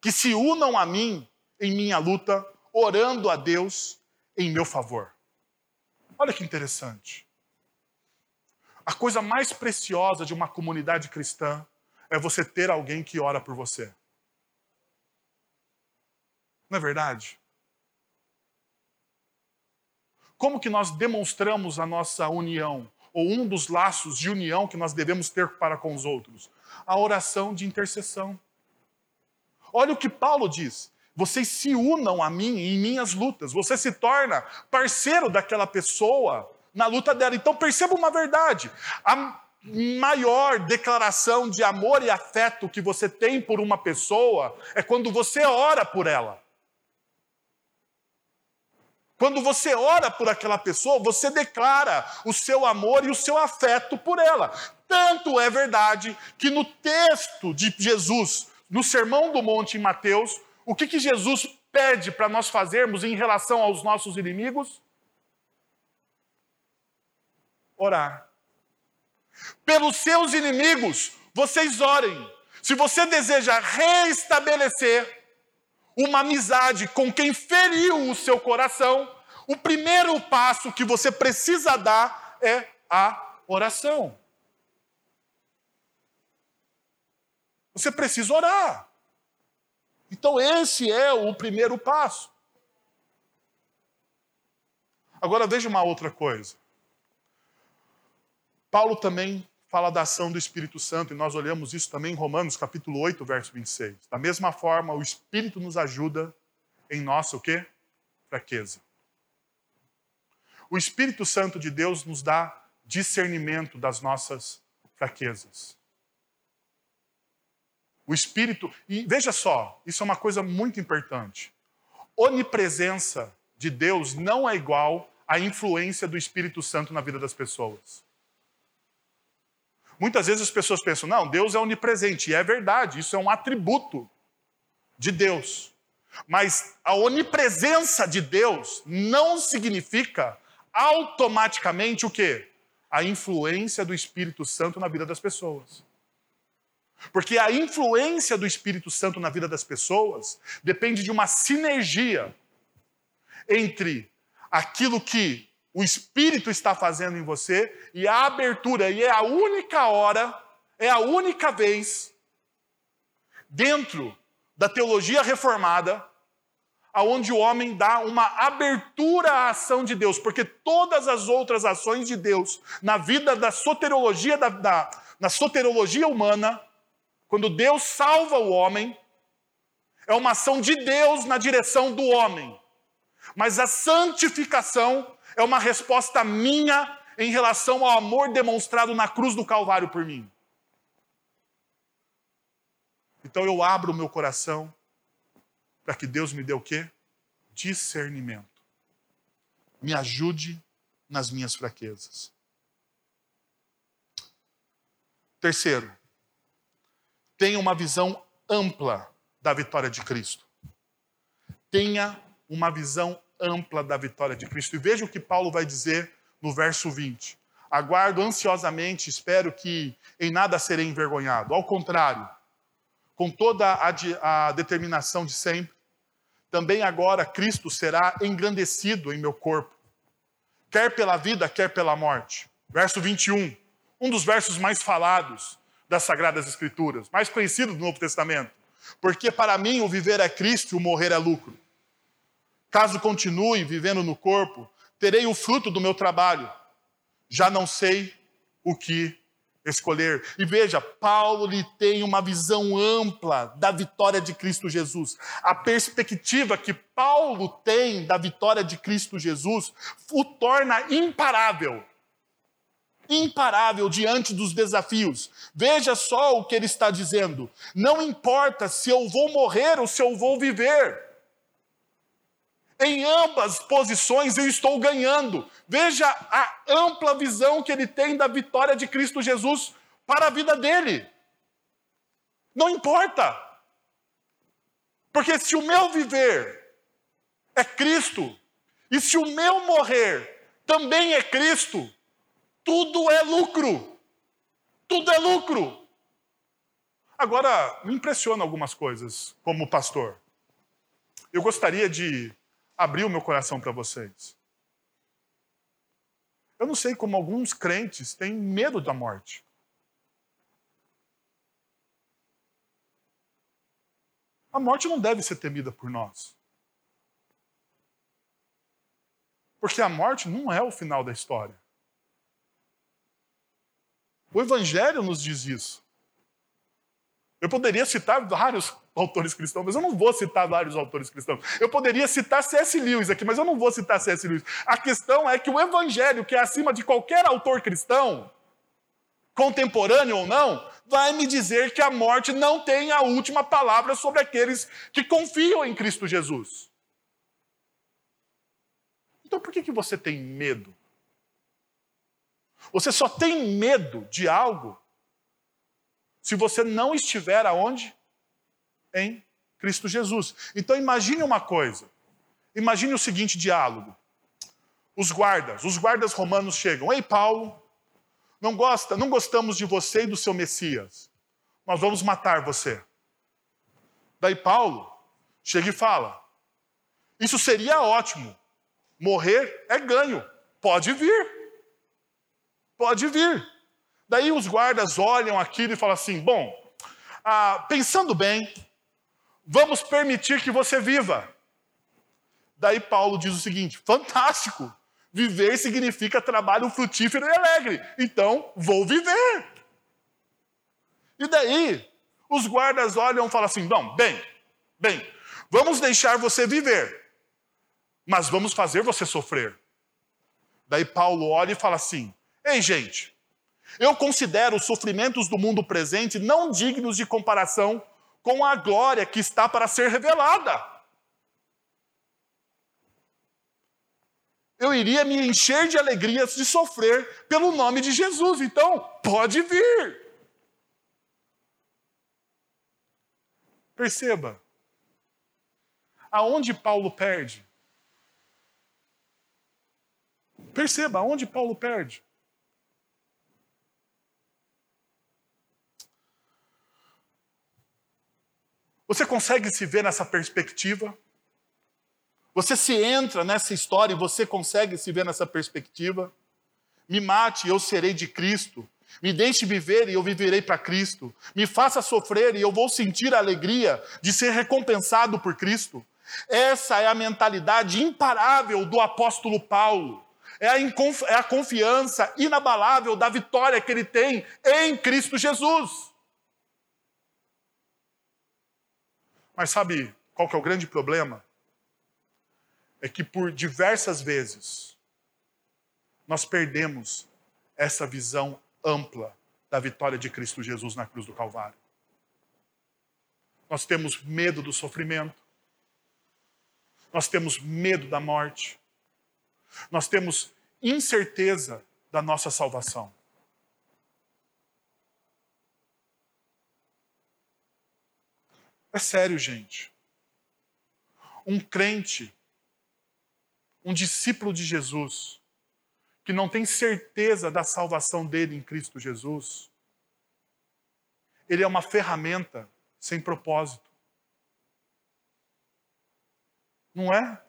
que se unam a mim em minha luta, orando a Deus em meu favor. Olha que interessante. A coisa mais preciosa de uma comunidade cristã é você ter alguém que ora por você. Não é verdade? Como que nós demonstramos a nossa união, ou um dos laços de união que nós devemos ter para com os outros? A oração de intercessão. Olha o que Paulo diz. Vocês se unam a mim em minhas lutas. Você se torna parceiro daquela pessoa na luta dela. Então perceba uma verdade. A maior declaração de amor e afeto que você tem por uma pessoa é quando você ora por ela. Quando você ora por aquela pessoa, você declara o seu amor e o seu afeto por ela. Tanto é verdade que no texto de Jesus, no Sermão do Monte em Mateus, o que, que Jesus pede para nós fazermos em relação aos nossos inimigos? Orar. Pelos seus inimigos, vocês orem. Se você deseja restabelecer uma amizade com quem feriu o seu coração, o primeiro passo que você precisa dar é a oração. Você precisa orar. Então, esse é o primeiro passo. Agora, veja uma outra coisa. Paulo também fala da ação do Espírito Santo, e nós olhamos isso também em Romanos, capítulo 8, verso 26. Da mesma forma, o Espírito nos ajuda em nossa o quê? Fraqueza. O Espírito Santo de Deus nos dá discernimento das nossas fraquezas. O Espírito, e veja só, isso é uma coisa muito importante. Onipresença de Deus não é igual à influência do Espírito Santo na vida das pessoas. Muitas vezes as pessoas pensam, não, Deus é onipresente, e é verdade, isso é um atributo de Deus. Mas a onipresença de Deus não significa automaticamente o quê? A influência do Espírito Santo na vida das pessoas. Porque a influência do Espírito Santo na vida das pessoas depende de uma sinergia entre aquilo que o Espírito está fazendo em você e a abertura. E é a única hora, é a única vez dentro da teologia reformada aonde o homem dá uma abertura à ação de Deus, porque todas as outras ações de Deus na vida da soterologia da, da na soterologia humana quando Deus salva o homem, é uma ação de Deus na direção do homem. Mas a santificação é uma resposta minha em relação ao amor demonstrado na cruz do Calvário por mim. Então eu abro o meu coração para que Deus me dê o quê? Discernimento. Me ajude nas minhas fraquezas. Terceiro, tenha uma visão ampla da vitória de Cristo. Tenha uma visão ampla da vitória de Cristo. E veja o que Paulo vai dizer no verso 20. Aguardo ansiosamente, espero que em nada serei envergonhado. Ao contrário, com toda a, a determinação de sempre, também agora Cristo será engrandecido em meu corpo, quer pela vida, quer pela morte. Verso 21, um dos versos mais falados das Sagradas Escrituras, mais conhecido do Novo Testamento. Porque para mim o viver é Cristo e o morrer é lucro. Caso continue vivendo no corpo, terei o fruto do meu trabalho. Já não sei o que escolher. E veja, Paulo lhe tem uma visão ampla da vitória de Cristo Jesus. A perspectiva que Paulo tem da vitória de Cristo Jesus o torna imparável. imparável diante dos desafios. Veja só o que ele está dizendo: não importa se eu vou morrer ou se eu vou viver. Em ambas posições eu estou ganhando. Veja a ampla visão que ele tem da vitória de Cristo Jesus para a vida dele. Não importa. Porque se o meu viver é Cristo, e se o meu morrer também é Cristo, tudo é lucro. Tudo é lucro. Agora, me impressiona algumas coisas como pastor. Eu gostaria de abrir o meu coração para vocês. Eu não sei como alguns crentes têm medo da morte. A morte não deve ser temida por nós. Porque a morte não é o final da história. O Evangelho nos diz isso. Eu poderia citar vários autores cristãos, mas eu não vou citar vários autores cristãos. Eu poderia citar C.S. Lewis aqui, mas eu não vou citar C.S. Lewis. A questão é que o Evangelho, que é acima de qualquer autor cristão, contemporâneo ou não, vai me dizer que a morte não tem a última palavra sobre aqueles que confiam em Cristo Jesus. Então por que, que você tem medo? Você só tem medo de algo se você não estiver aonde? Em Cristo Jesus. Então imagine uma coisa. Imagine o seguinte diálogo. Os guardas, os guardas romanos chegam. Ei, Paulo, não gosta, não gostamos de você e do seu Messias. Nós vamos matar você. Daí Paulo chega e fala: Isso seria ótimo. Morrer é ganho. Pode vir. Pode vir. Daí os guardas olham aquilo e falam assim: Bom, ah, pensando bem, vamos permitir que você viva. Daí Paulo diz o seguinte: fantástico, Viver significa trabalho frutífero e alegre. Então, vou viver. E daí, os guardas olham e falam assim: não, bem, bem, vamos deixar você viver, mas vamos fazer você sofrer. Daí Paulo olha e fala assim: ei, gente, eu considero os sofrimentos do mundo presente não dignos de comparação com a glória que está para ser revelada. eu iria me encher de alegrias de sofrer pelo nome de Jesus. Então, pode vir. Perceba, aonde Paulo perde? Perceba, aonde Paulo perde? Você consegue se ver nessa perspectiva? Você se entra nessa história e você consegue se ver nessa perspectiva? Me mate e eu serei de Cristo. Me deixe viver e eu viverei para Cristo. Me faça sofrer e eu vou sentir a alegria de ser recompensado por Cristo. Essa é a mentalidade imparável do apóstolo Paulo. É a, é a confiança inabalável da vitória que ele tem em Cristo Jesus. Mas sabe qual que é o grande problema? é que por diversas vezes nós perdemos essa visão ampla da vitória de Cristo Jesus na cruz do Calvário. Nós temos medo do sofrimento, nós temos medo da morte, nós temos incerteza da nossa salvação. É sério, gente. Um crente um discípulo de Jesus, que não tem certeza da salvação dele em Cristo Jesus, ele é uma ferramenta sem propósito. Não é?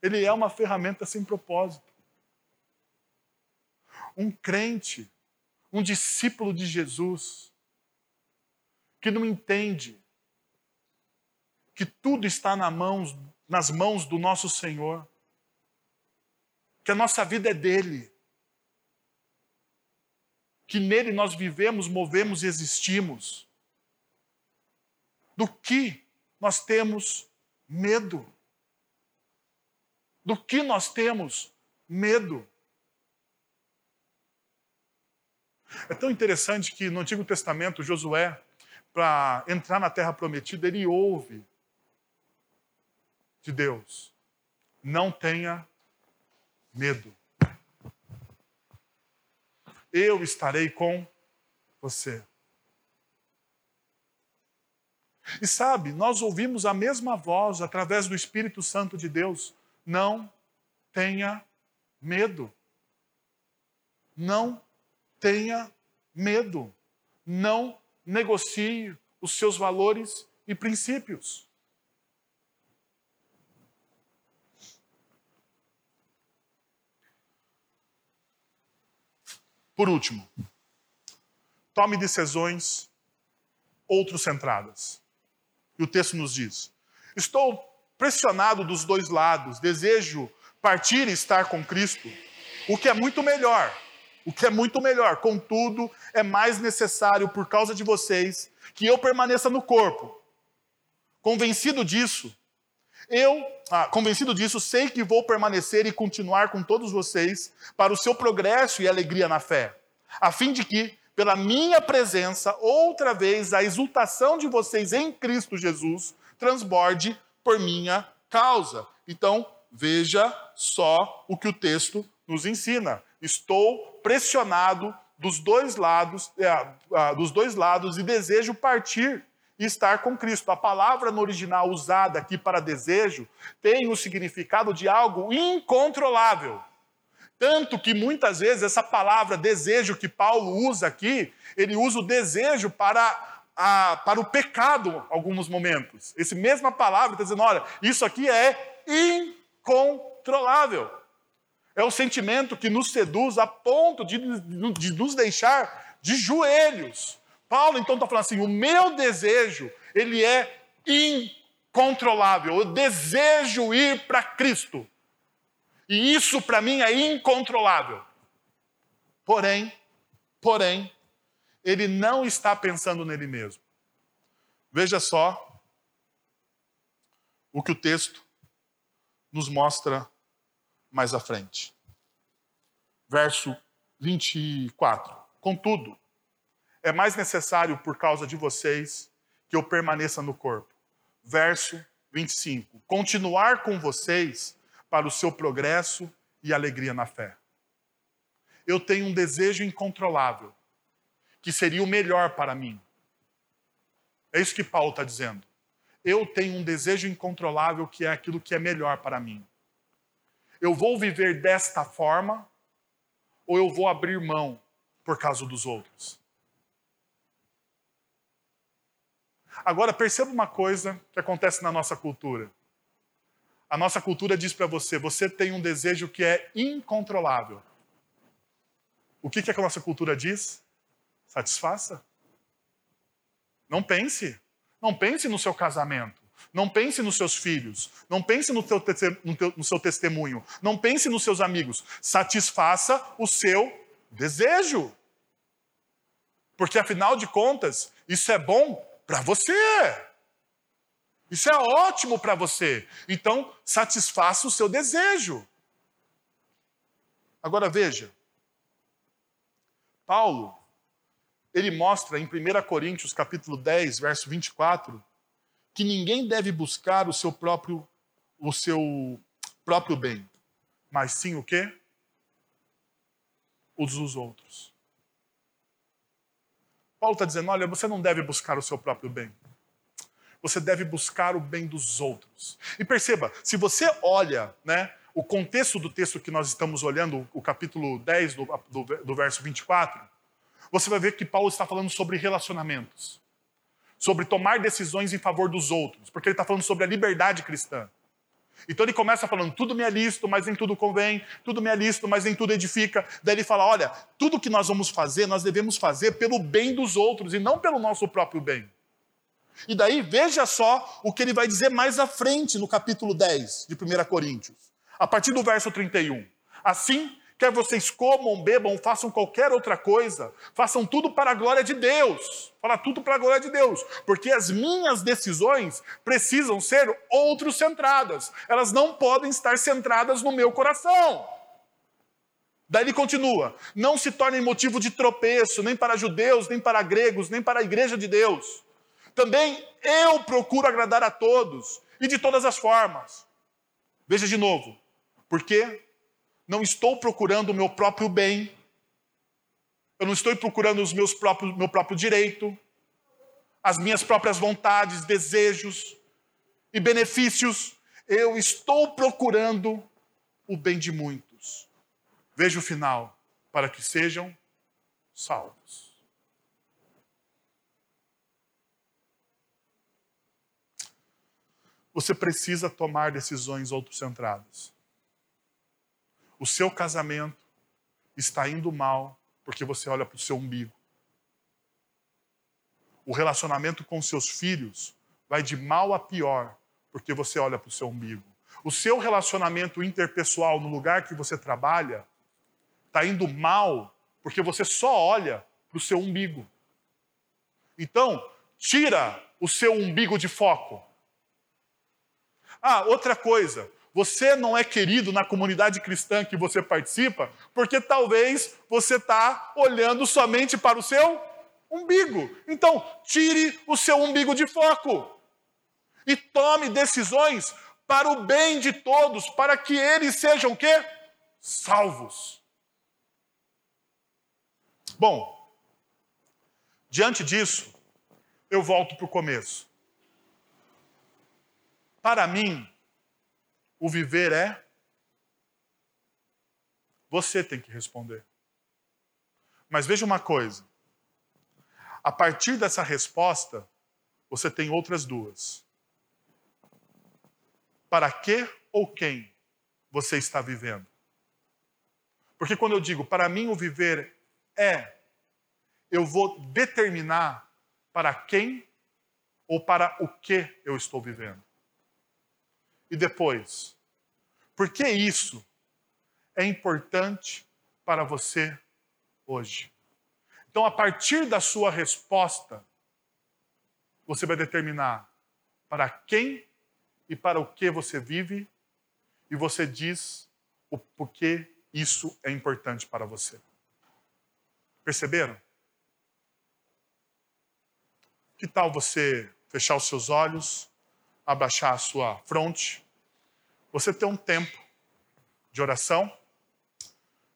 Ele é uma ferramenta sem propósito. Um crente, um discípulo de Jesus, que não entende que tudo está nas mãos, nas mãos do nosso Senhor, que a nossa vida é dele, que nele nós vivemos, movemos e existimos. Do que nós temos medo? Do que nós temos medo? É tão interessante que no Antigo Testamento, Josué, para entrar na terra prometida, ele ouve de Deus: não tenha medo. Eu estarei com você. E sabe, nós ouvimos a mesma voz através do Espírito Santo de Deus: não tenha medo. Não tenha medo. Não negocie os seus valores e princípios. Por último, tome decisões outros centradas. E o texto nos diz: Estou pressionado dos dois lados, desejo partir e estar com Cristo, o que é muito melhor. O que é muito melhor. Contudo, é mais necessário, por causa de vocês, que eu permaneça no corpo. Convencido disso, eu, ah, convencido disso, sei que vou permanecer e continuar com todos vocês para o seu progresso e alegria na fé, a fim de que, pela minha presença, outra vez a exultação de vocês em Cristo Jesus transborde por minha causa. Então, veja só o que o texto nos ensina. Estou pressionado dos dois lados, é, dos dois lados e desejo partir estar com Cristo. A palavra no original usada aqui para desejo tem o significado de algo incontrolável. Tanto que muitas vezes essa palavra desejo que Paulo usa aqui, ele usa o desejo para, a, para o pecado alguns momentos. Essa mesma palavra está dizendo: olha, isso aqui é incontrolável. É o sentimento que nos seduz a ponto de, de nos deixar de joelhos. Paulo então está falando assim: o meu desejo, ele é incontrolável. Eu desejo ir para Cristo. E isso para mim é incontrolável. Porém, porém, ele não está pensando nele mesmo. Veja só o que o texto nos mostra mais à frente. Verso 24. Contudo, é mais necessário por causa de vocês que eu permaneça no corpo. Verso 25. Continuar com vocês para o seu progresso e alegria na fé. Eu tenho um desejo incontrolável, que seria o melhor para mim. É isso que Paulo está dizendo. Eu tenho um desejo incontrolável que é aquilo que é melhor para mim eu vou viver desta forma ou eu vou abrir mão por causa dos outros? Agora, perceba uma coisa que acontece na nossa cultura. A nossa cultura diz para você: você tem um desejo que é incontrolável. O que, que a nossa cultura diz? Satisfaça. Não pense. Não pense no seu casamento. Não pense nos seus filhos. Não pense no, teu, no, teu, no seu testemunho. Não pense nos seus amigos. Satisfaça o seu desejo. Porque, afinal de contas, isso é bom para você. Isso é ótimo para você. Então, satisfaça o seu desejo. Agora veja. Paulo, ele mostra em 1 Coríntios capítulo 10, verso 24, que ninguém deve buscar o seu próprio o seu próprio bem, mas sim o quê? Os dos outros. Paulo está dizendo: olha, você não deve buscar o seu próprio bem. Você deve buscar o bem dos outros. E perceba, se você olha né, o contexto do texto que nós estamos olhando, o capítulo 10 do, do, do verso 24, você vai ver que Paulo está falando sobre relacionamentos sobre tomar decisões em favor dos outros, porque ele está falando sobre a liberdade cristã. Então ele começa falando, tudo me é lícito, mas nem tudo convém, tudo me é lícito, mas nem tudo edifica. Daí ele fala, olha, tudo que nós vamos fazer, nós devemos fazer pelo bem dos outros e não pelo nosso próprio bem. E daí veja só o que ele vai dizer mais à frente no capítulo 10 de 1 Coríntios, a partir do verso 31. Assim, quer vocês comam, bebam, façam qualquer outra coisa, façam tudo para a glória de Deus. Fala tudo para a glória de Deus, porque as minhas decisões precisam ser outros centradas. Elas não podem estar centradas no meu coração. Daí ele continua: não se tornem motivo de tropeço, nem para judeus, nem para gregos, nem para a igreja de Deus. Também eu procuro agradar a todos e de todas as formas. Veja de novo, porque não estou procurando o meu próprio bem, eu não estou procurando os meus próprios, meu próprio direito, as minhas próprias vontades, desejos e benefícios. Eu estou procurando o bem de muitos Veja o final, para que sejam salvos. Você precisa tomar decisões autocentradas. O seu casamento está indo mal porque você olha para o seu umbigo. O relacionamento com seus filhos vai de mal a pior porque você olha para o seu umbigo. O seu relacionamento interpessoal no lugar que você trabalha está indo mal porque você só olha para o seu umbigo. Então, tira o seu umbigo de foco. Ah, outra coisa, você não é querido na comunidade cristã que você participa porque talvez você está olhando somente para o seu umbigo. Então, tire o seu umbigo de foco e tome decisões para o bem de todos, para que eles sejam quê? Salvos. Bom, diante disso, eu volto para o começo. Para mim, o viver é. Você tem que responder. Mas veja uma coisa. A partir dessa resposta, você tem outras duas. Para que ou quem você está vivendo? Porque quando eu digo para mim o viver é eu vou determinar para quem ou para o que eu estou vivendo. E depois, por que isso é importante para você hoje? Então, a partir da sua resposta, você vai determinar para quem e para o que você vive, e você diz o porquê isso é importante para você. Perceberam? Que tal você fechar os seus olhos, abaixar a sua fronte, você ter um tempo de oração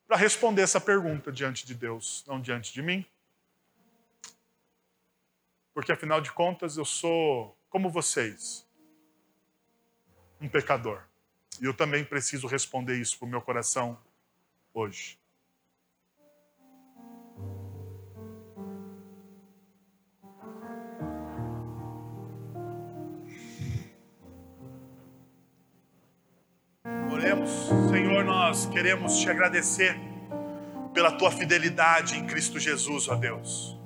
para responder essa pergunta diante de Deus, não diante de mim? Porque afinal de contas eu sou como vocês, um pecador. E eu também preciso responder isso para o meu coração hoje. Senhor, nós queremos te agradecer pela tua fidelidade em Cristo Jesus, ó Deus.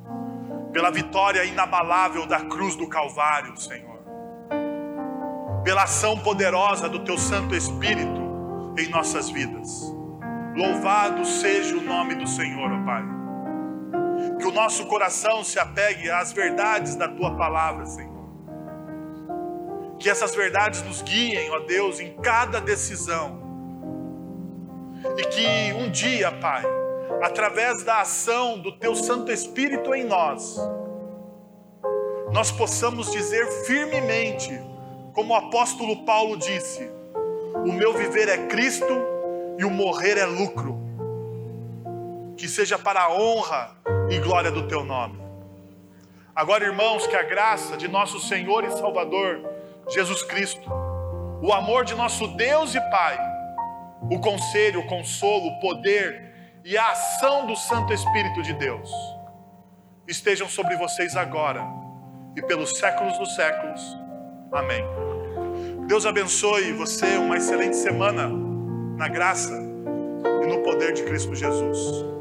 Pela vitória inabalável da cruz do Calvário, Senhor. Pela ação poderosa do teu Santo Espírito em nossas vidas. Louvado seja o nome do Senhor, ó Pai. Que o nosso coração se apegue às verdades da tua palavra, Senhor. Que essas verdades nos guiem, ó Deus, em cada decisão e que um dia, Pai, através da ação do Teu Santo Espírito em nós, nós possamos dizer firmemente, como o apóstolo Paulo disse: O meu viver é Cristo e o morrer é lucro. Que seja para a honra e glória do Teu nome. Agora, irmãos, que a graça de nosso Senhor e Salvador Jesus Cristo, o amor de nosso Deus e Pai, o conselho, o consolo, o poder e a ação do Santo Espírito de Deus estejam sobre vocês agora e pelos séculos dos séculos. Amém. Deus abençoe você, uma excelente semana na graça e no poder de Cristo Jesus.